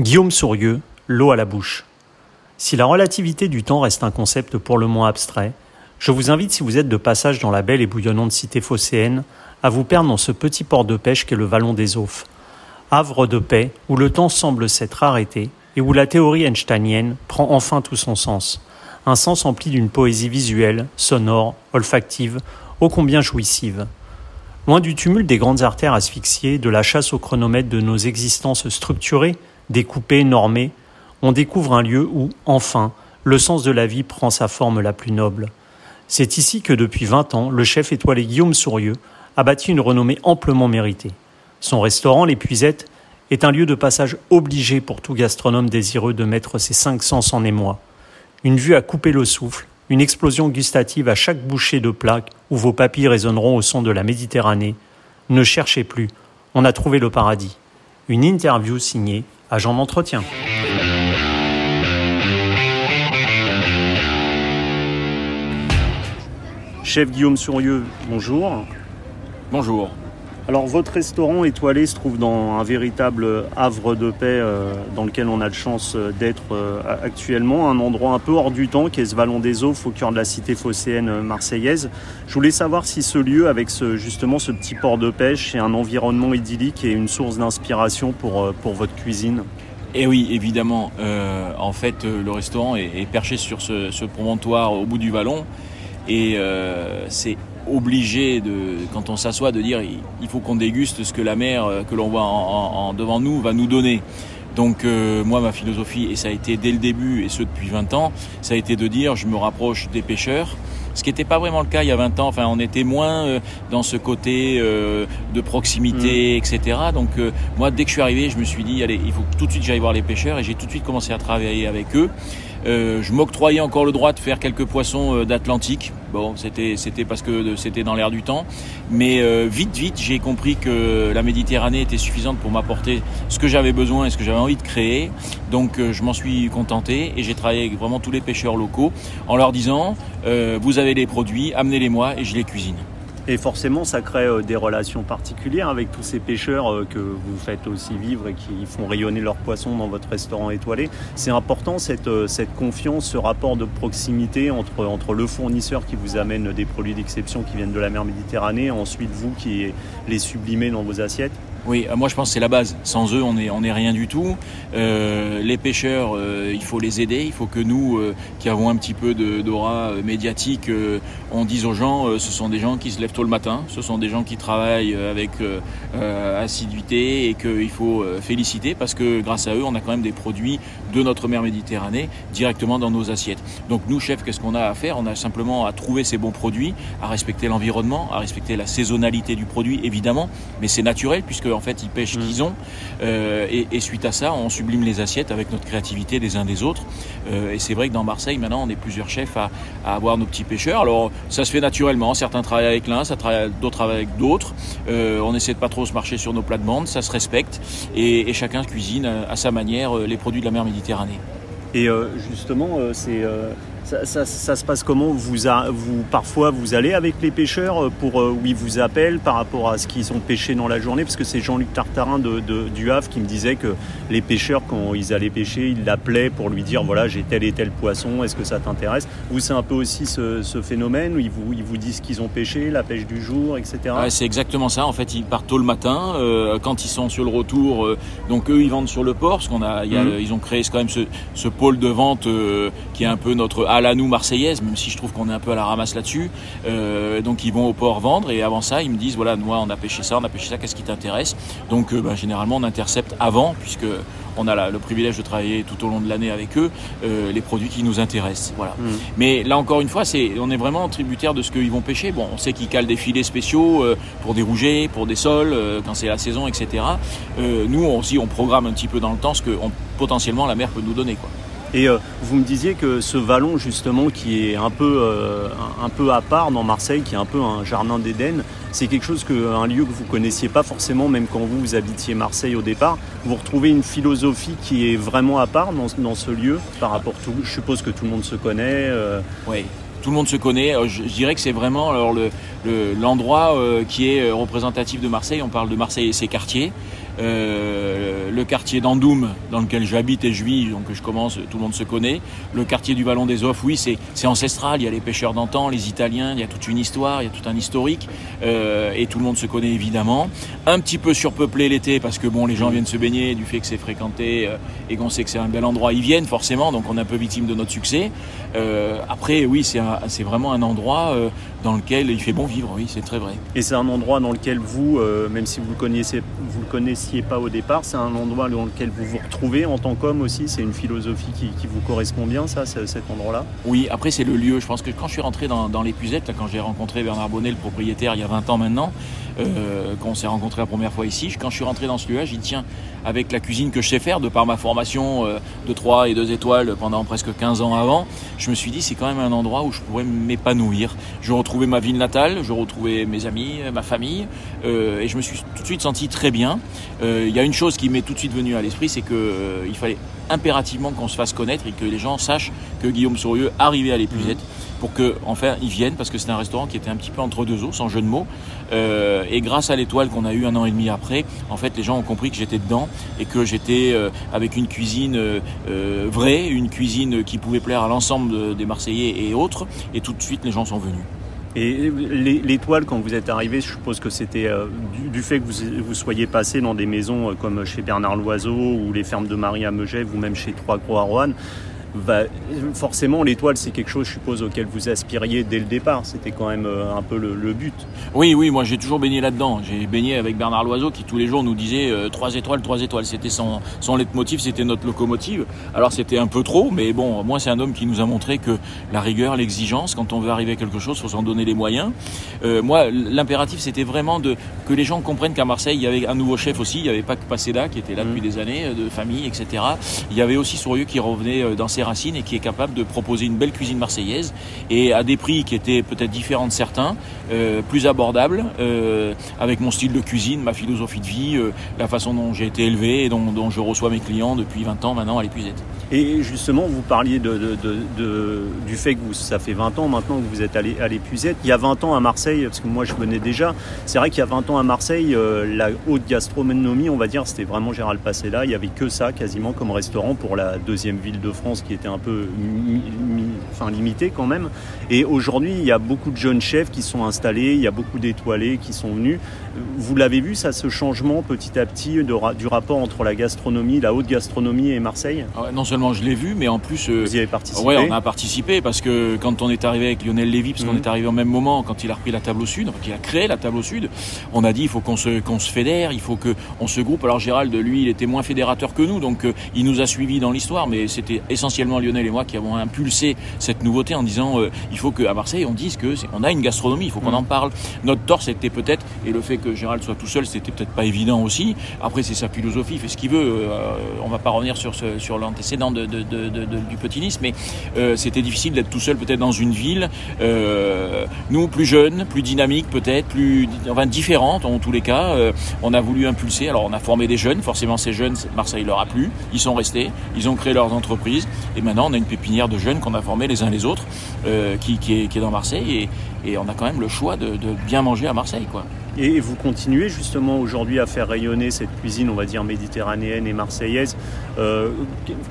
Guillaume Sourieux, l'eau à la bouche. Si la relativité du temps reste un concept pour le moins abstrait, je vous invite, si vous êtes de passage dans la belle et bouillonnante cité phocéenne, à vous perdre dans ce petit port de pêche qu'est le Vallon des Aufs. Havre de paix, où le temps semble s'être arrêté et où la théorie einsteinienne prend enfin tout son sens. Un sens empli d'une poésie visuelle, sonore, olfactive, ô combien jouissive. Loin du tumulte des grandes artères asphyxiées, de la chasse au chronomètre de nos existences structurées, découpé, normé, on découvre un lieu où, enfin, le sens de la vie prend sa forme la plus noble. C'est ici que depuis vingt ans, le chef étoilé Guillaume Sourieux a bâti une renommée amplement méritée. Son restaurant, l'Épuisette, est un lieu de passage obligé pour tout gastronome désireux de mettre ses cinq sens en émoi. Une vue à couper le souffle, une explosion gustative à chaque bouchée de plat où vos papilles résonneront au son de la Méditerranée. Ne cherchez plus, on a trouvé le paradis. Une interview signée agent d'entretien. Chef Guillaume Sourieux, bonjour. Bonjour. Alors votre restaurant étoilé se trouve dans un véritable havre de paix euh, dans lequel on a de chance euh, d'être euh, actuellement, un endroit un peu hors du temps qui est ce Vallon des Eaux, au cœur de la cité phocéenne marseillaise. Je voulais savoir si ce lieu, avec ce, justement ce petit port de pêche et un environnement idyllique, est une source d'inspiration pour, pour votre cuisine. Eh oui, évidemment. en fait, le restaurant est, perché sur ce, promontoire au bout du vallon. Et c'est obligé de, quand on s'assoit, de dire il faut qu'on déguste ce que la mer euh, que l'on voit en, devant nous va nous donner. Donc euh, moi ma philosophie, et ça a été dès le début, et ce depuis 20 ans, ça a été de dire je me rapproche des pêcheurs, ce qui n'était pas vraiment le cas il y a 20 ans. Enfin, on était moins euh, dans ce côté de proximité, mm. etc. Donc moi, dès que je suis arrivé, je me suis dit, allez, il faut tout de suite que j'aille voir les pêcheurs, et j'ai tout de suite commencé à travailler avec eux. Euh, je m'octroyais encore le droit de faire quelques poissons euh, d'Atlantique. Bon, c'était c'était parce que c'était dans l'air du temps, mais euh, vite vite j'ai compris que la Méditerranée était suffisante pour m'apporter ce que j'avais besoin et ce que j'avais envie de créer. Donc je m'en suis contenté et j'ai travaillé avec vraiment tous les pêcheurs locaux en leur disant vous avez les produits, amenez-les-moi et je les cuisine. Et forcément, ça crée euh, des relations particulières avec tous ces pêcheurs euh, que vous faites aussi vivre et qui font rayonner leurs poissons dans votre restaurant étoilé. C'est important cette, euh, cette confiance, ce rapport de proximité entre, entre le fournisseur qui vous amène des produits d'exception qui viennent de la mer Méditerranée, ensuite vous qui les sublimez dans vos assiettes. Oui, euh, moi je pense que c'est la base. Sans eux, on n'est on est rien du tout. Euh, les pêcheurs, euh, il faut les aider. Il faut que nous, qui avons un petit peu d'aura médiatique, on dise aux gens, ce sont des gens qui se lèvent tôt le matin, ce sont des gens qui travaillent avec assiduité et qu'il faut féliciter parce que grâce à eux, on a quand même des produits de notre mer Méditerranée directement dans nos assiettes. Donc nous, chefs, qu'est-ce qu'on a à faire? On a simplement à trouver ces bons produits, à respecter l'environnement, à respecter la saisonnalité du produit, évidemment, mais c'est naturel puisque en fait ils pêchent mm. qu'ils ont. Euh, et, suite à ça, on sublime les assiettes avec notre créativité des uns des autres. Euh, et c'est vrai que dans Marseille, maintenant, on est plusieurs chefs à, avoir nos petits pêcheurs. Alors ça se fait naturellement. Certains travaillent avec l'un, d'autres travaillent avec d'autres. Euh, on essaie de pas trop se marcher sur nos plates-bandes, ça se respecte. Et, chacun cuisine à, sa manière les produits de la mer Méditerranée. Et justement, c'est ça, se passe comment vous, vous, Parfois, vous allez avec les pêcheurs euh, pour euh, où ils vous appellent par rapport à ce qu'ils ont pêché dans la journée Parce que c'est Jean-Luc Tartarin de, du Havre qui me disait que les pêcheurs, quand ils allaient pêcher, ils l'appelaient pour lui dire voilà, j'ai tel et tel poisson, est-ce que ça t'intéresse? Vous, c'est un peu aussi ce, phénomène où ils vous, ils vous disent ce qu'ils ont pêché, la pêche du jour, etc. c'est exactement ça. En fait, ils partent tôt le matin. Euh, quand ils sont sur le retour, donc eux, ils vendent sur le port, parce qu'on a, mmh. ils ont créé quand même ce, ce pôle de vente qui est un peu notre à la nous marseillaise, même si je trouve qu'on est un peu à la ramasse là-dessus. Euh, donc ils vont au port vendre et avant ça ils me disent voilà moi on a pêché ça, on a pêché ça, qu'est-ce qui t'intéresse? Donc euh, ben, généralement on intercepte avant puisque on a le privilège de travailler tout au long de l'année avec eux euh, les produits qui nous intéressent. Voilà. Mm. Mais là encore une fois c'est on est vraiment tributaire de ce qu'ils vont pêcher. Bon on sait qu'ils calent des filets spéciaux pour des rougets, pour des sols quand c'est la saison, etc. nous aussi on programme un petit peu dans le temps ce que potentiellement la mer peut nous donner quoi. Et euh, vous me disiez que ce vallon justement qui est un peu, euh, un peu à part dans Marseille, qui est un peu un jardin d'Éden, c'est quelque chose que, un lieu que vous connaissiez pas forcément, même quand vous, vous habitiez Marseille au départ. Vous retrouvez une philosophie qui est vraiment à part dans, ce lieu par rapport à tout. Je suppose que tout le monde se connaît. Euh. Oui, tout le monde se connaît. Je, dirais que c'est vraiment l'endroit qui est représentatif de Marseille. On parle de Marseille et ses quartiers. Euh, le quartier d'Andoum, dans lequel j'habite et je vis, donc je commence, tout le monde se connaît. Le quartier du Vallon des Offres, oui, c'est ancestral. Il y a les pêcheurs d'antan, les Italiens, il y a toute une histoire, il y a tout un historique, euh, et tout le monde se connaît évidemment. Un petit peu surpeuplé l'été parce que bon, les gens viennent se baigner du fait que c'est fréquenté euh, et qu'on sait que c'est un bel endroit. Ils viennent forcément, donc on est un peu victime de notre succès. Après, oui, c'est vraiment un endroit dans lequel il fait bon vivre, oui, c'est très vrai. Et c'est un endroit dans lequel vous, euh, même si vous le connaissiez, vous le connaissiez pas au départ, c'est un endroit dans lequel vous vous retrouvez en tant qu'homme aussi. C'est une philosophie qui, vous correspond bien, ça, cet endroit-là? Oui, après c'est le lieu. Je pense que quand je suis rentré dans, dans l'épuisette, quand j'ai rencontré Bernard Bonnet, le propriétaire, il y a 20 ans maintenant, euh, quand on s'est rencontré la première fois ici, quand je suis rentré dans ce lieu-là, j'ai dit tiens, avec la cuisine que je sais faire, de par ma formation euh, de 3 et 2 étoiles pendant presque 15 ans avant, je me suis dit c'est quand même un endroit où je pourrais m'épanouir. Je retrouvais ma ville natale, je retrouvais mes amis, ma famille, euh, et je me suis tout de suite senti très bien. Euh, il y a une chose qui m'est tout de suite venue à l'esprit, c'est que il fallait impérativement qu'on se fasse connaître et que les gens sachent que Guillaume Sourieux arrivait à l'épuisette pour que enfin ils viennent parce que c'était un restaurant qui était un petit peu entre deux eaux sans jeu de mots. Euh, et grâce à l'étoile qu'on a eu un an et demi après en fait les gens ont compris que j'étais dedans et que j'étais euh, avec une cuisine euh, vraie une cuisine qui pouvait plaire à l'ensemble des Marseillais et autres. Et tout de suite les gens sont venus et l'étoile, quand vous êtes arrivé, je suppose que c'était du, fait que vous, soyez passé dans des maisons comme chez Bernard Loiseau ou les fermes de Marie à Megève ou même chez Trois Gros à Roanne forcément, l'étoile, c'est quelque chose, je suppose, auquel vous aspiriez dès le départ. C'était quand même euh, un peu le, but. Oui, oui, moi j'ai toujours baigné là-dedans. J'ai baigné avec Bernard Loiseau qui tous les jours nous disait euh, trois étoiles, trois étoiles. C'était son, son leitmotiv, c'était notre locomotive. Alors c'était un peu trop, mais bon, moi c'est un homme qui nous a montré que la rigueur, l'exigence, quand on veut arriver à quelque chose, faut s'en donner les moyens. Euh, moi, l'impératif, c'était vraiment de que les gens comprennent qu'à Marseille, il y avait un nouveau chef aussi. Il n'y avait pas que Paseda qui était là mmh. depuis des années, de famille, etc. Il y avait aussi Sourieux qui revenait dans ses et qui est capable de proposer une belle cuisine marseillaise et à des prix qui étaient peut-être différents de certains, euh, plus abordables, euh, avec mon style de cuisine, ma philosophie de vie, euh, la façon dont j'ai été élevé et dont, je reçois mes clients depuis 20 ans maintenant à l'épuisette. Et justement, vous parliez du fait que vous, ça fait 20 ans maintenant que vous êtes allé à l'épuisette. Il y a 20 ans à Marseille, parce que moi je venais déjà, c'est vrai qu'il y a 20 ans à Marseille, la haute gastronomie, on va dire, c'était vraiment Gérald là. Il n'y avait que ça quasiment comme restaurant pour la deuxième ville de France qui était un peu enfin, limité quand même. Et aujourd'hui, il y a beaucoup de jeunes chefs qui sont installés, il y a beaucoup d'étoilés qui sont venus. Vous l'avez vu, ça, ce changement petit à petit de, du rapport entre la gastronomie, la haute gastronomie et Marseille? Ah Non seulement je l'ai vu, mais en plus... Euh, Vous y avez participé? Oui, on a participé parce que quand on est arrivé avec Lionel Lévy, parce qu'on mhm. est arrivé au même moment, quand il a repris la table au sud, quand il a créé la table au sud, on a dit il faut qu'on se, qu'on se fédère, il faut qu'on se groupe. Alors Gérald, lui, il était moins fédérateur que nous, donc euh, il nous a suivis dans l'histoire, mais c'était essentiellement Lionel et moi qui avons impulsé cette nouveauté en disant euh, il faut qu'à Marseille on dise que on a une gastronomie, il faut qu'on mm. en parle. Notre tort c'était peut-être et le fait que Gérald soit tout seul c'était peut-être pas évident aussi. Après c'est sa philosophie, il fait ce qu'il veut. Euh, on va pas revenir sur ce, sur l'antécédent de, de, de, du petit Nice, mais euh, c'était difficile d'être tout seul peut-être dans une ville. nous plus jeunes, plus dynamiques peut-être, plus enfin différentes en tous les cas. on a voulu impulser. Alors on a formé des jeunes. Forcément ces jeunes Marseille leur a plu. Ils sont restés. Ils ont créé leurs entreprises et maintenant on a une pépinière de jeunes qu'on a formés les uns les autres, euh, qui, est, dans Marseille, et, et, on a quand même le choix de, de bien manger à Marseille. Quoi. Et vous continuez justement aujourd'hui à faire rayonner cette cuisine, on va dire, méditerranéenne et marseillaise. Euh,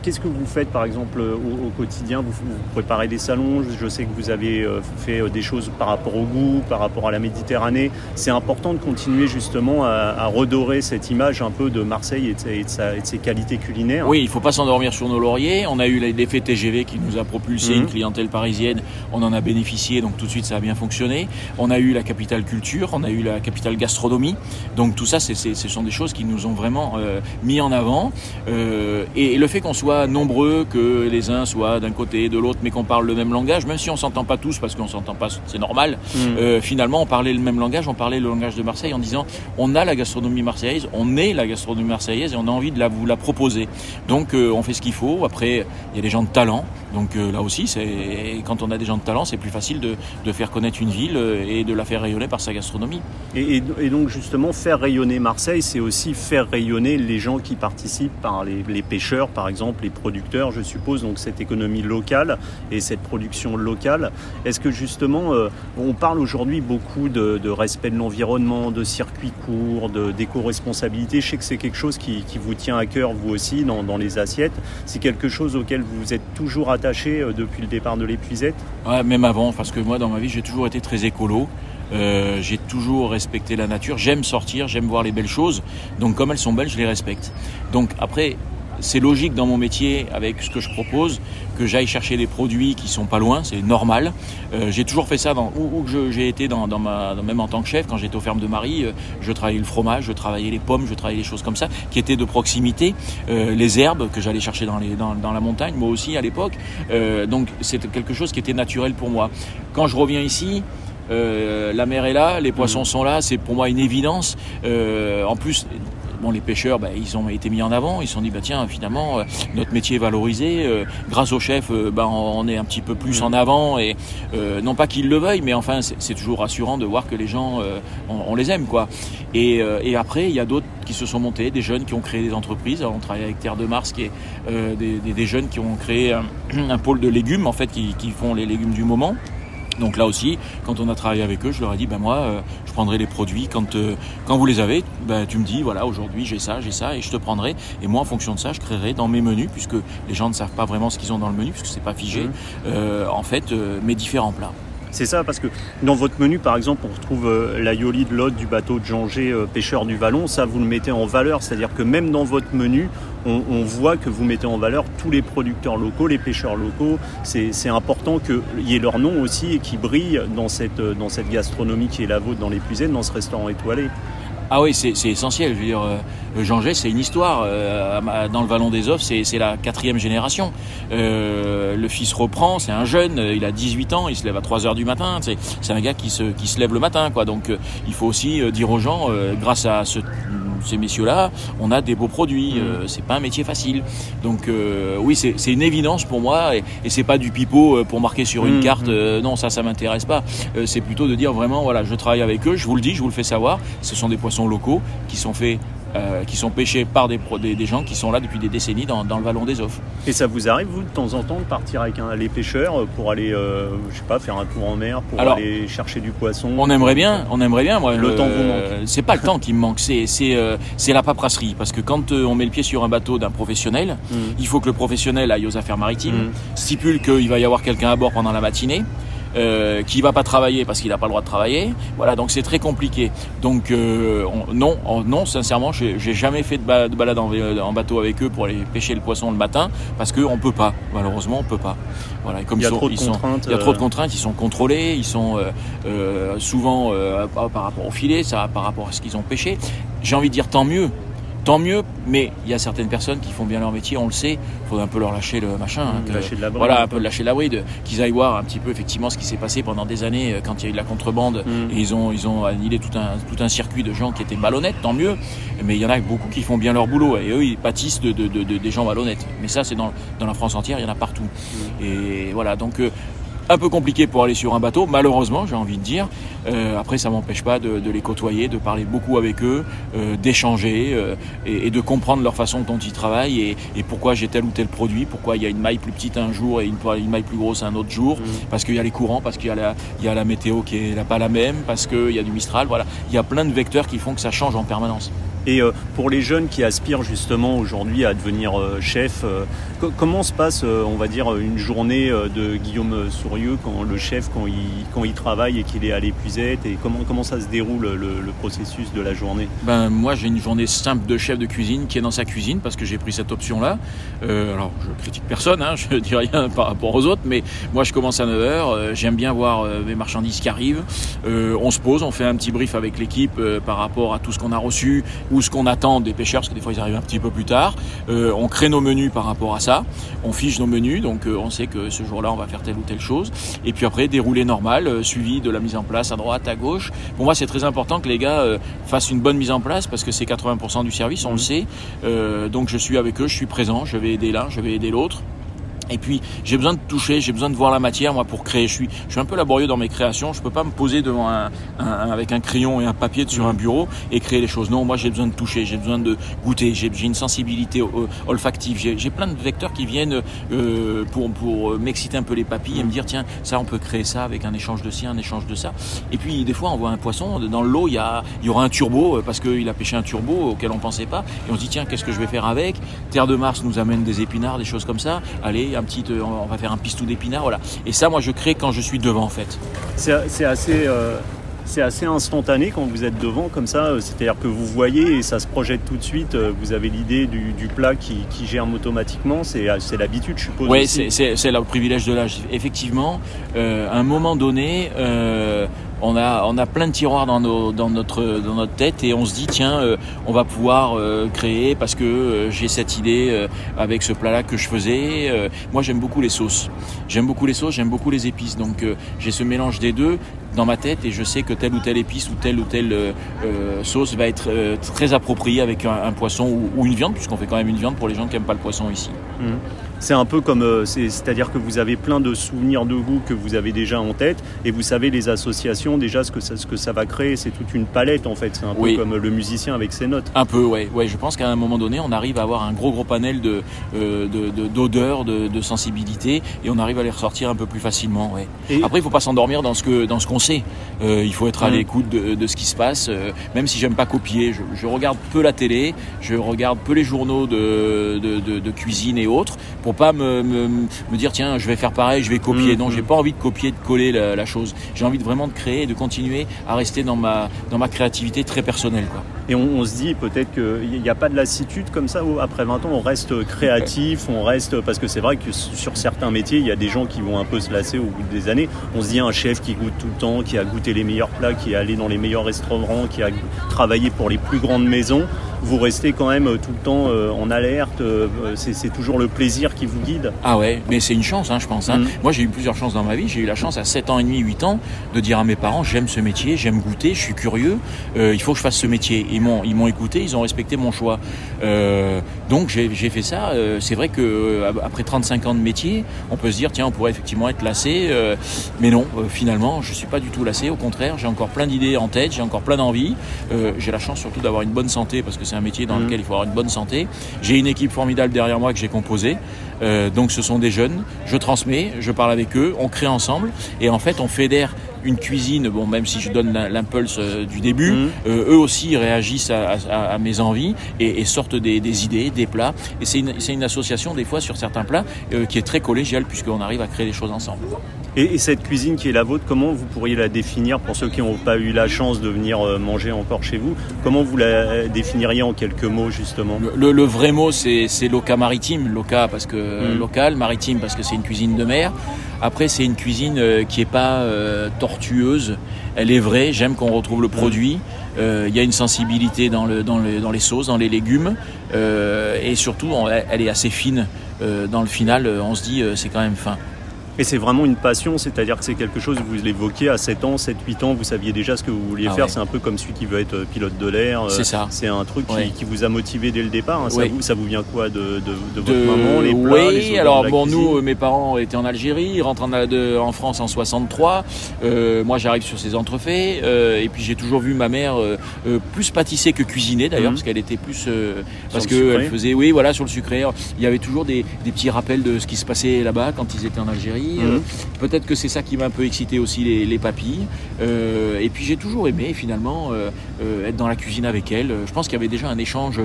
qu'est-ce que vous faites par exemple au, quotidien vous, préparez des salons, je sais que vous avez euh, fait euh, des choses par rapport au goût, par rapport à la Méditerranée. C'est important de continuer justement à, redorer cette image un peu de Marseille et de, ses qualités culinaires. Oui, il ne faut pas s'endormir sur nos lauriers. On a eu l'effet TGV qui nous a propulsé mhm. une clientèle parisienne. On en a bénéficié, donc tout de suite ça a bien fonctionné. On a eu la capitale culture, on a eu la capitale gastronomie. Donc tout ça, ce sont des choses qui nous ont vraiment euh, mis en avant. Euh, et, le fait qu'on soit nombreux, que les uns soient d'un côté et de l'autre, mais qu'on parle le même langage, même si on s'entend pas tous parce qu'on s'entend pas, c'est normal. Mm. Euh, finalement, on parlait le même langage, on parlait le langage de Marseille en disant on a la gastronomie marseillaise, on est la gastronomie marseillaise et on a envie de la, vous la proposer. Donc on fait ce qu'il faut. Après, il y a des gens de talent. Donc euh, là aussi, c'est quand on a des gens de talent, c'est plus facile de, de, faire connaître une ville euh, et de la faire rayonner par sa gastronomie. Et, donc justement, faire rayonner Marseille, c'est aussi faire rayonner les gens qui participent, par les, les, pêcheurs par exemple, les producteurs, je suppose, donc cette économie locale et cette production locale. Est-ce que justement, euh, on parle aujourd'hui beaucoup de, respect de l'environnement, de circuits courts, d'éco-responsabilité. Je sais que c'est quelque chose qui, vous tient à cœur, vous aussi, dans, dans les assiettes. C'est quelque chose auquel vous êtes toujours euh, depuis le départ de l'épuisette ouais, Même avant, parce que moi dans ma vie j'ai toujours été très écolo. Euh, j'ai toujours respecté la nature. J'aime sortir, j'aime voir les belles choses. Donc comme elles sont belles, je les respecte. Donc après, c'est logique dans mon métier avec ce que je propose que j'aille chercher des produits qui sont pas loin, c'est normal. Euh, j'ai toujours fait ça dans, où, où j'ai été dans, dans ma, même en tant que chef, quand j'étais aux fermes de Marie, euh, je travaillais le fromage, je travaillais les pommes, je travaillais des choses comme ça qui étaient de proximité, euh, les herbes que j'allais chercher dans, les, dans, dans, la montagne, moi aussi à l'époque. Donc c'est quelque chose qui était naturel pour moi. Quand je reviens ici, la mer est là, les poissons mmh. sont là, c'est pour moi une évidence. En plus, bon, les pêcheurs, bah, ils ont été mis en avant. Ils se sont dit, bah, tiens, finalement, euh, notre métier est valorisé. Euh, grâce au chef, bah, on est un petit peu plus en avant. Et non pas qu'ils le veuillent, mais enfin, c'est toujours rassurant de voir que les gens, on, on, les aime, quoi. Et, et après, il y a d'autres qui se sont montés, des jeunes qui ont créé des entreprises. Alors, on travaille avec Terre de Mars, qui est des, des, des, jeunes qui ont créé un, un, pôle de légumes, en fait, qui, qui font les légumes du moment. Donc là aussi, quand on a travaillé avec eux, je leur ai dit, ben moi, euh, je prendrai les produits quand euh, quand vous les avez. Ben tu me dis, voilà, aujourd'hui j'ai ça, j'ai ça, et je te prendrai. Et moi, en fonction de ça, je créerai dans mes menus, puisque les gens ne savent pas vraiment ce qu'ils ont dans le menu, puisque c'est pas figé. Mmh. Euh, en fait, mes différents plats. C'est ça, parce que dans votre menu, par exemple, on retrouve euh, la Yoli de l'hôte du bateau de Janger, euh, pêcheur du Vallon. Ça, vous le mettez en valeur. C'est-à-dire que même dans votre menu, on, voit que vous mettez en valeur tous les producteurs locaux, les pêcheurs locaux. C'est important qu'il y ait leur nom aussi et qui brille dans cette, dans cette gastronomie qui est la vôtre dans cuisines, dans ce restaurant étoilé. Ah oui, c'est essentiel. Je veux dire, euh, Jean c'est une histoire. Euh, dans le Vallon des Offres, c'est la quatrième génération. Euh, le fils reprend, c'est un jeune, il a 18 ans, il se lève à 3 heures du matin. C'est un gars qui se, qui se lève le matin, quoi. Donc, euh, il faut aussi euh, dire aux gens, euh, grâce à ce, ces messieurs-là, on a des beaux produits. Mmh. c'est pas un métier facile. Donc, oui, c'est une évidence pour moi, et, et c'est pas du pipeau pour marquer sur une mmh. carte. non, ça, ça m'intéresse pas. c'est plutôt de dire vraiment, voilà, je travaille avec eux, je vous le dis, je vous le fais savoir. Ce sont des poissons locaux qui sont faits euh, qui sont pêchés par des, des, des, gens qui sont là depuis des décennies dans, dans, le vallon des Offres. Et ça vous arrive, vous, de temps en temps, de partir avec un, les pêcheurs pour aller, euh, je sais pas, faire un tour en mer, pour Alors, aller chercher du poisson? On aimerait bien, on aimerait bien. Moi, le, le temps vous manque C'est pas le temps qui me manque, c'est euh, la paperasserie. Parce que quand euh, on met le pied sur un bateau d'un professionnel, mmh. il faut que le professionnel aille aux affaires maritimes, mmh. stipule qu'il va y avoir quelqu'un à bord pendant la matinée euh, qui va pas travailler parce qu'il n'a pas le droit de travailler. Voilà, donc c'est très compliqué. Donc euh, on, non, on, non, sincèrement, j'ai jamais fait de, ba de balade en, en, bateau avec eux pour aller pêcher le poisson le matin parce qu'on peut pas. Malheureusement, on peut pas. Voilà, et comme il y a, ils sont, trop, de contraintes, sont, il y a trop de contraintes, ils sont contrôlés, ils sont euh, euh souvent euh, par rapport au filet, ça, par rapport à ce qu'ils ont pêché. J'ai envie de dire tant mieux tant mieux, mais il y a certaines personnes qui font bien leur métier, on le sait, il faudrait un peu leur lâcher le machin. Hein, que, lâcher de la bride, voilà, un peu lâcher la bride, qu'ils aillent voir un petit peu effectivement ce qui s'est passé pendant des années euh, quand il y a eu de la contrebande mm. et ils ont, ils ont annihilé tout un, tout un circuit de gens qui étaient malhonnêtes, tant mieux, mais il y en a beaucoup qui font bien leur boulot et eux ils pâtissent de, de, de, de des gens malhonnêtes. Mais ça c'est dans, dans la France entière, il y en a partout. Mm. Et voilà, donc euh, un peu compliqué pour aller sur un bateau, malheureusement, j'ai envie de dire. Euh, après, ça m'empêche pas de, de, les côtoyer, de parler beaucoup avec eux, euh, d'échanger euh, et, et, de comprendre leur façon dont ils travaillent et, et pourquoi j'ai tel ou tel produit, pourquoi il y a une maille plus petite un jour et une, une maille plus grosse un autre jour, mmh. parce qu'il y a les courants, parce qu'il y, y, a la météo qui est pas la même, parce qu'il y a du Mistral, voilà. Il y a plein de vecteurs qui font que ça change en permanence. Et euh, pour les jeunes qui aspirent justement aujourd'hui à devenir euh, chef, euh, comment se passe, on va dire, une journée de Guillaume Sourieux quand le chef, quand il, travaille et qu'il est à l'épuisette Et comment, comment ça se déroule le, processus de la journée? Ben, Moi, j'ai une journée simple de chef de cuisine qui est dans sa cuisine parce que j'ai pris cette option-là. Alors, je critique personne, hein, je dis rien par rapport aux autres, mais moi, je commence à 9h. J'aime bien voir mes marchandises qui arrivent. on se pose, on fait un petit brief avec l'équipe par rapport à tout ce qu'on a reçu ou ce qu'on attend des pêcheurs, parce que des fois ils arrivent un petit peu plus tard. Euh, on crée nos menus par rapport à ça, on fiche nos menus, donc euh, on sait que ce jour-là on va faire telle ou telle chose. Et puis après, déroulé normal, euh, suivi de la mise en place à droite, à gauche. Pour moi, c'est très important que les gars fassent une bonne mise en place, parce que c'est 80% du service, on mmh. le sait. donc je suis avec eux, je suis présent, je vais aider l'un, je vais aider l'autre. Et puis j'ai besoin de toucher, j'ai besoin de voir la matière moi pour créer. Je suis, je suis un peu laborieux dans mes créations. Je peux pas me poser devant un, avec un crayon et un papier sur un bureau et créer les choses. Non, moi j'ai besoin de toucher, j'ai besoin de goûter. J'ai une sensibilité olfactive. J'ai plein de vecteurs qui viennent euh, pour pour m'exciter un peu les papilles et me dire tiens ça on peut créer ça avec un échange de ci, un échange de ça. Et puis des fois on voit un poisson dans l'eau il y a il y aura un turbo parce qu'il a pêché un turbo auquel on pensait pas et on se dit tiens qu'est-ce que je vais faire avec? Terre de Mars nous amène des épinards, des choses comme ça. Allez un petit, euh, on va faire un pistou d'épinards, voilà. Et ça, moi, je crée quand je suis devant, en fait. C'est assez. Euh, c'est assez instantané quand vous êtes devant comme ça, euh, c'est-à-dire que vous voyez et ça se projette tout de suite, vous avez l'idée du, plat qui, germe automatiquement, c'est l'habitude je suppose. Oui, c'est le privilège de l'âge. Effectivement, à un moment donné, on a, on a plein de tiroirs dans, nos, dans, notre, dans notre tête et on se dit tiens, euh, on va pouvoir euh, créer parce que euh, j'ai cette idée avec ce plat-là que je faisais. moi, j'aime beaucoup les sauces. J'aime beaucoup les sauces, j'aime beaucoup les épices. Donc, j'ai ce mélange des deux dans ma tête et je sais que telle ou telle épice ou telle ou telle sauce va être très appropriée avec un, poisson ou, une viande, puisqu'on fait quand même une viande pour les gens qui n'aiment pas le poisson ici. Mmh c'est un peu comme, euh, c'est-à-dire que vous avez plein de souvenirs de goût que vous avez déjà en tête et vous savez les associations déjà ce que ça, ce que ça va créer. C'est toute une palette en fait. C'est un peu comme le musicien avec ses notes. Un peu, ouais. ouais je pense qu'à un moment donné, on arrive à avoir un gros gros panel de euh, d'odeurs, de, de, sensibilité et on arrive à les ressortir un peu plus facilement. Ouais. Après, il faut pas s'endormir dans ce que dans ce qu'on sait. Euh, il faut être à mmh. l'écoute de, de, ce qui se passe. même si j'aime pas copier, je, je, regarde peu la télé, je regarde peu les journaux de, de cuisine et autres pour pas me, me, dire tiens je vais faire pareil, je vais copier. Mmh, non, j'ai pas envie de copier, de coller la, chose. J'ai envie de vraiment de créer et de continuer à rester dans ma, dans ma créativité très personnelle. Quoi. Et on, se dit peut-être qu'il n'y a pas de lassitude comme ça, où après 20 ans on reste créatif, on reste. Parce que c'est vrai que sur certains métiers, il y a des gens qui vont un peu se lasser au bout des années. On se dit un chef qui goûte tout le temps, qui a goûté les meilleurs plats, qui est allé dans les meilleurs restaurants, qui a travaillé pour les plus grandes maisons vous restez quand même tout le temps euh, en alerte. Euh, c'est toujours le plaisir qui vous guide. Ah ouais, mais c'est une chance, hein, je pense. Hein. Mm. Moi, j'ai eu plusieurs chances dans ma vie. J'ai eu la chance à 7 ans et demi, 8 ans, de dire à mes parents j'aime ce métier, j'aime goûter, je suis curieux, euh, il faut que je fasse ce métier. Ils m'ont, ils m'ont écouté, ils ont respecté mon choix. donc j'ai fait ça. c'est vrai que après 35 ans de métier, on peut se dire tiens, on pourrait effectivement être lassé, mais non. finalement, je suis pas du tout lassé. Au contraire, j'ai encore plein d'idées en tête, j'ai encore plein d'envies. j'ai la chance surtout d'avoir une bonne santé parce que c'est un métier dans mm. lequel il faut avoir une bonne santé. J'ai une équipe formidable derrière moi que j'ai composée. Euh, donc ce sont des jeunes. Je transmets, je parle avec eux, on crée ensemble et en fait on fédère une cuisine, bon, même si je donne l'impulse euh, du début, mm. euh, eux aussi réagissent à, mes envies et, sortent des, idées, des plats. Et c'est une, une, association, des fois, sur certains plats, qui est très collégiale, puisqu'on arrive à créer des choses ensemble. Et, cette cuisine qui est la vôtre, comment vous pourriez la définir pour ceux qui n'ont pas eu la chance de venir euh, manger encore chez vous? Comment vous la définiriez en quelques mots justement? Le, vrai mot c'est loca maritime, loca parce que mm. local, maritime parce que c'est une cuisine de mer. Après c'est une cuisine euh, qui est pas euh, tortueuse, elle est vraie. J'aime qu'on retrouve le produit. Il y a une sensibilité dans, les sauces, dans les légumes, et surtout elle est assez fine. dans le final, on se dit c'est quand même fin. Et c'est vraiment une passion, c'est-à-dire que c'est quelque chose, vous l'évoquez à 7 ans, 7, 8 ans, vous saviez déjà ce que vous vouliez ah faire. C'est un peu comme celui qui veut être euh, pilote de l'air. C'est ça. C'est un truc qui, vous a motivé dès le départ. Hein. Ça, vous, ça vous vient quoi de, de, votre maman, les plats, Oui, alors bon, nous, mes parents étaient en Algérie, ils rentrent en, en France en 63. Euh, moi, j'arrive sur ces entrefaits. Euh, et puis j'ai toujours vu ma mère euh, euh plus pâtisser que cuisiner d'ailleurs, mhm. parce qu'elle était plus. parce qu'elle faisait, oui, voilà, sur le sucré. Il y avait toujours des, des petits rappels de ce qui se passait là-bas quand ils étaient en Algérie. Mhm. Peut-être que c'est ça qui m'a un peu excité aussi les, papilles. Euh, et puis j'ai toujours aimé finalement euh, euh, être dans la cuisine avec elle. Je pense qu'il y avait déjà un échange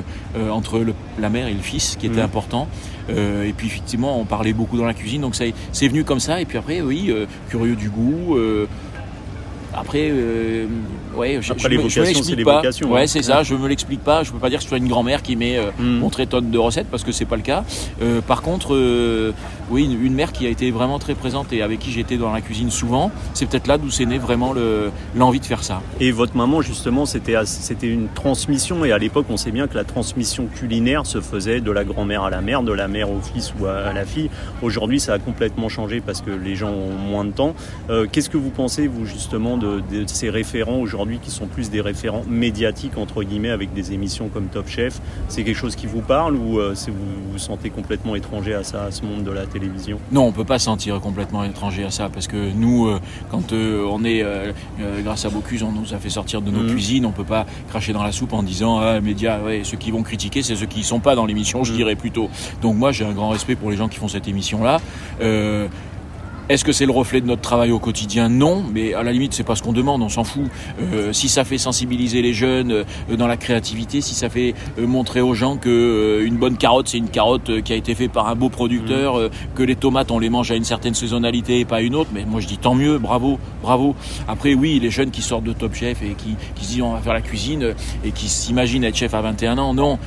entre la mère et le fils qui était mhm. important. et puis effectivement, on parlait beaucoup dans la cuisine, donc c'est venu comme ça. Et puis après, oui, curieux du goût. Après, euh, ouais, je, Après, l'évocation, c'est l'évocation. Ouais, hein. c'est ça. Je me l'explique pas. Je peux pas dire que ce soit une grand-mère qui m'ait euh, hmm. montré tonne de recettes parce que c'est pas le cas. Euh, par contre, euh, oui, une, mère qui a été vraiment très présente et avec qui j'étais dans la cuisine souvent. C'est peut-être là d'où c'est né vraiment l'envie de faire ça. Et votre maman, justement, c'était c'était une transmission. Et à l'époque, on sait bien que la transmission culinaire se faisait de la grand-mère à la mère, de la mère au fils ou à, la fille. Aujourd'hui, ça a complètement changé parce que les gens ont moins de temps. Qu'est-ce que vous pensez, vous, justement de, ces référents aujourd'hui? Qui sont plus des référents médiatiques, entre guillemets, avec des émissions comme Top Chef C'est quelque chose qui vous parle ou euh, vous vous sentez complètement étranger à ça, à ce monde de la télévision? Non, on peut pas se sentir complètement étranger à ça parce que nous, euh, quand euh, on est, grâce à Bocuse, on nous a fait sortir de nos mmh. cuisines, on peut pas cracher dans la soupe en disant ah, médias, ouais, ceux qui vont critiquer, c'est ceux qui sont pas dans l'émission, je mmh. dirais plutôt. Donc moi, j'ai un grand respect pour les gens qui font cette émission-là. Est-ce que c'est le reflet de notre travail au quotidien Non, mais à la limite, c'est pas ce qu'on demande, on s'en fout. Euh, si ça fait sensibiliser les jeunes euh, dans la créativité, si ça fait euh, montrer aux gens que une bonne carotte, c'est une carotte qui a été faite par un beau producteur, mmh. que les tomates, on les mange à une certaine saisonnalité et pas une autre, mais moi je dis tant mieux, bravo, bravo. Après, oui, les jeunes qui sortent de Top Chef et qui, qui se disent on va faire la cuisine et qui s'imaginent être chef à 21 ans, non.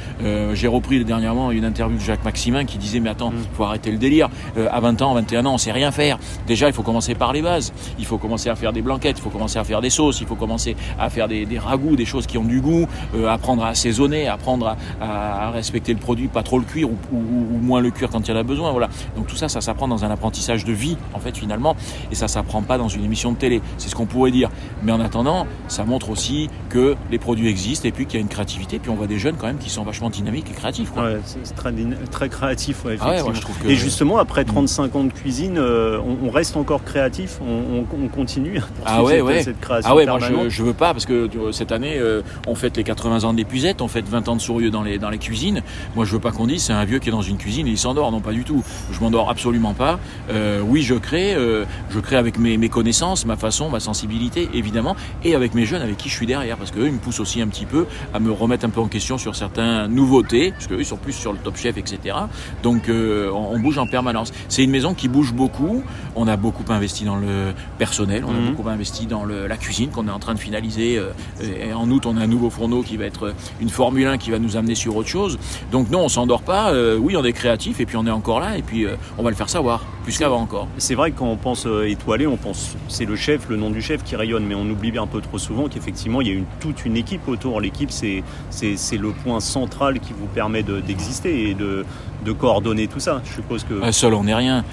J'ai repris dernièrement une interview de Jacques Maximin qui disait mais attends, mmh. faut arrêter le délire. à 20 ans, 21 ans, on sait rien faire. Déjà, il faut commencer par les bases. Il faut commencer à faire des blanquettes, il faut commencer à faire des sauces, il faut commencer à faire des, des ragoûts, des choses qui ont du goût, euh, apprendre à assaisonner, apprendre à, à, respecter le produit, pas trop le cuire ou, ou, ou, moins le cuire quand il y en a besoin. Voilà. Donc tout ça, ça s'apprend dans un apprentissage de vie, en fait, finalement, et ça s'apprend pas dans une émission de télé. C'est ce qu'on pourrait dire. Mais en attendant, ça montre aussi que les produits existent et puis qu'il y a une créativité. Puis on voit des jeunes quand même qui sont vachement dynamiques et créatifs. Ouais, c'est très, très créatif, ouais, effectivement. Ah ouais, je trouve que... Et justement, après 35 ans de cuisine, euh, on, on reste encore créatif, on, continue ah ouais, ouais. cette création. Ah ouais, moi je, je, veux pas parce que cette année euh, on fête les 80 ans de l'épuisette, on fête 20 ans de sourieux dans les, dans les cuisines. Moi je veux pas qu'on dise c'est un vieux qui est dans une cuisine et il s'endort, non pas du tout. Je m'endors absolument pas. Euh, oui je crée, euh, je crée avec mes, mes, connaissances, ma façon, ma sensibilité évidemment et avec mes jeunes avec qui je suis derrière parce qu'eux ils me poussent aussi un petit peu à me remettre un peu en question sur certaines nouveautés parce qu'eux ils sont plus sur le top chef etc. Donc on, on bouge en permanence. C'est une maison qui bouge beaucoup. On a beaucoup investi dans le personnel, on a mhm. beaucoup investi dans le, la cuisine qu'on est en train de finaliser. Euh, et en août, on a un nouveau fourneau qui va être une Formule 1 qui va nous amener sur autre chose. Donc non, on s'endort pas. Euh, oui, on est créatif et puis on est encore là et puis euh, on va le faire savoir, plus qu'avant encore. C'est vrai que quand on pense étoilé, on pense c'est le chef, le nom du chef qui rayonne, mais on oublie un peu trop souvent qu'effectivement il y a une, toute une équipe autour. L'équipe, c'est c'est le point central qui vous permet d'exister et de, de coordonner tout ça. Je suppose que ah, seul on n'est rien.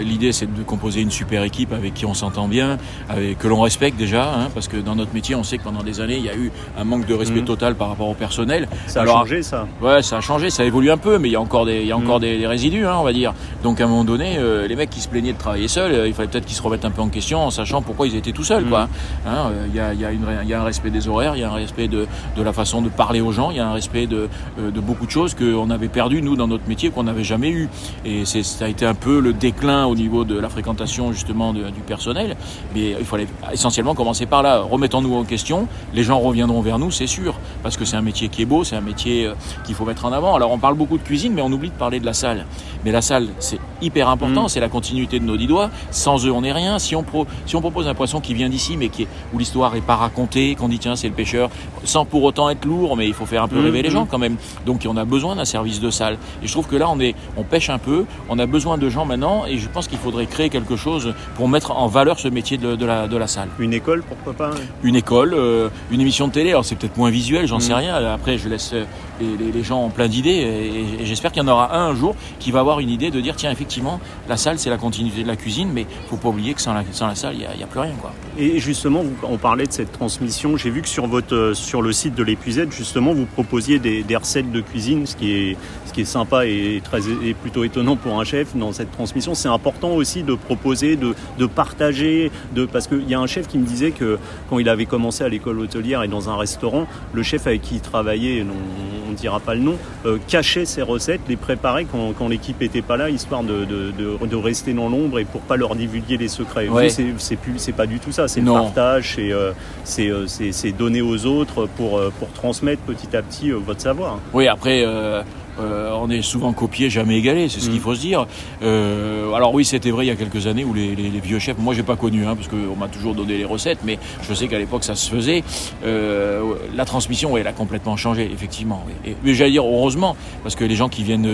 L'idée, c'est de composer une super équipe avec qui on s'entend bien, avec, que l'on respecte déjà, hein, parce que dans notre métier, on sait que pendant des années, il y a eu un manque de respect mmh. total par rapport au personnel. Ça a changé, ça Ouais, ça a changé, ça évolue un peu, mais il y a encore des, il y a encore mmh. des, résidus, hein, on va dire. Donc à un moment donné, euh, les mecs qui se plaignaient de travailler seuls, euh, il fallait peut-être qu'ils se remettent un peu en question en sachant pourquoi ils étaient tout seuls. Quoi. Mmh. Hein, euh, il, y a, il, y a une, il y a un respect des horaires, il y a un respect de, de la façon de parler aux gens, il y a un respect de, de beaucoup de choses qu'on avait perdu, nous, dans notre métier, qu'on n'avait jamais eu. Et ça a été un peu le déclin au niveau de la fréquentation, justement, de, du personnel. Mais il fallait essentiellement commencer par là. Remettons-nous en question. Les gens reviendront vers nous, c'est sûr. Parce que c'est un métier qui est beau, c'est un métier euh, qu'il faut mettre en avant. Alors on parle beaucoup de cuisine, mais on oublie de parler de la salle. Mais la salle, c'est hyper important. Mm. C'est la continuité de nos dix doigts. Sans eux, on n'est rien. Si on, pro, si on propose un poisson qui vient d'ici, mais qui est, où l'histoire est pas racontée, qu'on dit tiens, c'est le pêcheur, sans pour autant être lourd, mais il faut faire un peu mm, rêver les mm. gens quand même. Donc on a besoin d'un service de salle. Et je trouve que là, on, est, on pêche un peu. On a besoin de gens maintenant. Et je pense qu'il faudrait créer quelque chose pour mettre en valeur ce métier de, de, la, de la salle. Une école, pourquoi pas Une école, euh, une émission de télé. Alors c'est peut-être moins visuel, j'en sais rien. Après, je laisse les, gens en plein d'idées et, j'espère qu'il y en aura un un jour qui va avoir une idée de dire tiens, effectivement, la salle c'est la continuité de la cuisine, mais faut pas oublier que sans la, salle, il n'y a, plus rien. Quoi. Et justement, on parlait de cette transmission. J'ai vu que sur, votre, sur le site de l'épuisette, justement, vous proposiez des, recettes de cuisine, ce qui est, ce qui est sympa et, très, et plutôt étonnant pour un chef dans cette transmission. C'est important aussi de proposer, de, partager, de, parce qu'il y a un chef qui me disait que quand il avait commencé à l'école hôtelière et dans un restaurant, le chef avec qui il travaillait, ne dira pas le nom, euh, cachait ses recettes, les préparait quand, quand l'équipe n'était pas là, histoire de, de, de, de rester dans l'ombre et pour pas leur divulguer les secrets. Ouais. C'est pas du tout ça, c'est le partage, euh, euh, c'est donner aux autres pour, euh, pour transmettre petit à petit votre savoir. Oui, après, euh, on est souvent copié, jamais égalé, c'est ce qu'il mm. faut se dire. Euh, alors oui, c'était vrai il y a quelques années où les, les, les vieux chefs, moi j'ai pas connu, hein, parce qu'on m'a toujours donné les recettes, mais je sais qu'à l'époque ça se faisait. Euh, la transmission, oui, elle a complètement changé, effectivement. Et, mais j'allais dire heureusement, parce que les gens qui viennent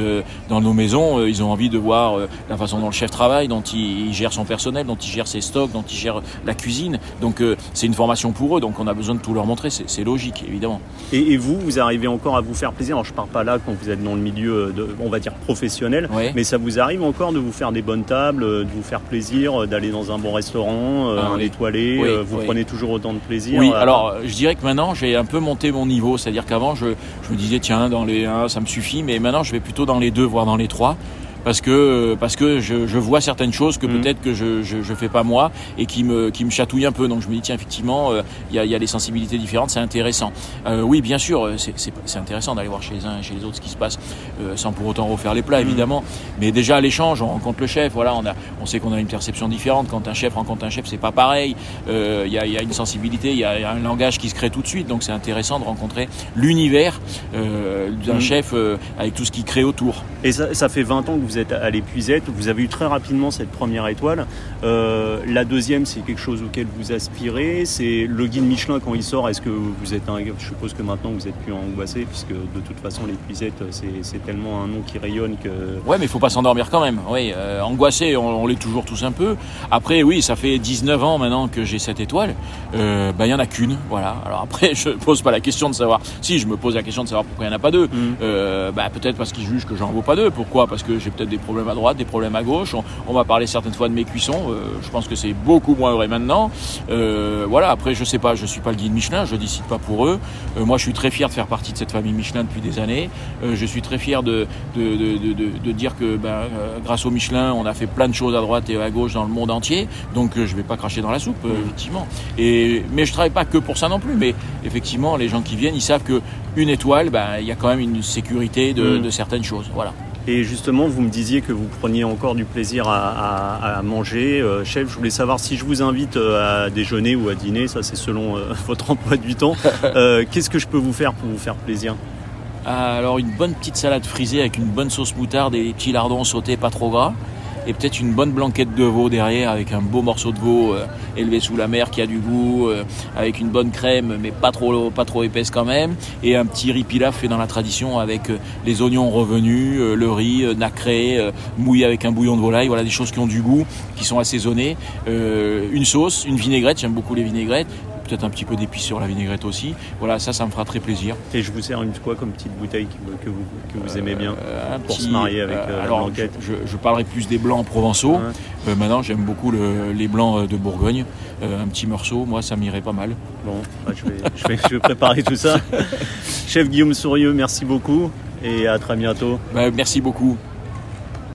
dans nos maisons, ils ont envie de voir la façon dont le chef travaille, dont il, il, gère son personnel, dont il gère ses stocks, dont il gère la cuisine. Donc c'est une formation pour eux, donc on a besoin de tout leur montrer, c'est logique, évidemment. Et, et, vous, vous arrivez encore à vous faire plaisir. Alors je parle pas là quand vous êtes dans dans le milieu, de, on va dire professionnel. Mais ça vous arrive encore de vous faire des bonnes tables, de vous faire plaisir, d'aller dans un bon restaurant, ah un étoilé. vous prenez toujours autant de plaisir. Oui. Alors, je dirais que maintenant, j'ai un peu monté mon niveau. C'est-à-dire qu'avant, je, je, me disais tiens, dans les 1, ça me suffit. Mais maintenant, je vais plutôt dans les deux, voire dans les trois parce que parce que je, je vois certaines choses que mm. peut-être que je, je, je fais pas moi et qui me qui me chatouillent un peu. Donc je me dis tiens effectivement euh, il y, a, y, a, des sensibilités différentes, c'est intéressant. Euh, oui bien sûr euh, c'est intéressant d'aller voir chez les uns et chez les autres ce qui se passe euh, sans pour autant refaire les plats mm. évidemment. Mais déjà à l'échange on rencontre le chef. Voilà on a on sait qu'on a une perception différente. Quand un chef rencontre un chef c'est pas pareil. Il y a, y, a, une sensibilité, il y, a, un langage qui se crée tout de suite. Donc c'est intéressant de rencontrer l'univers d'un mm. chef avec tout ce qui crée autour. Et ça, ça fait 20 ans que vous êtes à l'épuisement vous avez eu très rapidement cette première étoile. Euh, la deuxième, c'est quelque chose auquel vous aspirez. C'est le guide Michelin quand il sort. Est-ce que vous êtes un... Je suppose que maintenant vous êtes plus angoissé puisque de toute façon l'épuisette c'est tellement un nom qui rayonne que. Ouais, mais il faut pas s'endormir quand même. Oui, euh, angoissé, on, l'est toujours tous un peu. Après, oui, ça fait 19 ans maintenant que j'ai cette étoile. Euh, bah, il y en a qu'une, voilà. Alors après, je pose pas la question de savoir. Si, je me pose la question de savoir pourquoi il n'y en a pas deux. Mmh. bah, peut-être parce qu'ils jugent que j'en vaux pas deux. Pourquoi? Parce que j'ai peut-être des problèmes à droite des problèmes à gauche. On, m'a parlé certaines fois de mes cuissons. Euh, je pense que c'est beaucoup moins vrai maintenant. Euh, voilà. Après, je sais pas. Je suis pas le guide Michelin. Je décide pas pour eux. Euh, moi, je suis très fier de faire partie de cette famille Michelin depuis des années. je suis très fier de de, dire que ben, grâce au Michelin, on a fait plein de choses à droite et à gauche dans le monde entier. Donc, je vais pas cracher dans la soupe, effectivement. Et mais je travaille pas que pour ça non plus. Mais effectivement, les gens qui viennent, ils savent que une étoile, ben, il y a quand même une sécurité de, mm. de certaines choses. Voilà. Et justement, vous me disiez que vous preniez encore du plaisir à, manger. Euh, chef, je voulais savoir si je vous invite euh, à déjeuner ou à dîner, ça c'est selon euh, votre emploi du temps. Qu'est-ce que je peux vous faire pour vous faire plaisir? Alors une bonne petite salade frisée avec une bonne sauce moutarde et des petits lardons sautés pas trop gras et peut-être une bonne blanquette de veau derrière avec un beau morceau de veau euh, élevé sous la mer qui a du goût, euh, avec une bonne crème mais pas trop, trop épaisse quand même, et un petit riz pilaf fait dans la tradition avec euh, les oignons revenus, le riz nacré, mouillé avec un bouillon de volaille, voilà des choses qui ont du goût, qui sont assaisonnées, une sauce, une vinaigrette, j'aime beaucoup les vinaigrettes, peut-être un petit peu d'épices sur la vinaigrette aussi. Voilà, ça, ça me fera très plaisir. Et je vous sers une quoi comme petite bouteille que vous, que vous aimez bien euh, pour se marier avec euh, alors, la blanquette je, je, parlerai plus des blancs provençaux. Euh, maintenant, j'aime beaucoup les blancs de Bourgogne. un petit morceau, moi, ça m'irait pas mal. Bon, bah, je, vais, je, vais, je, vais, préparer tout ça. Chef Guillaume Sourieux, merci beaucoup et à très bientôt. Bah, merci beaucoup.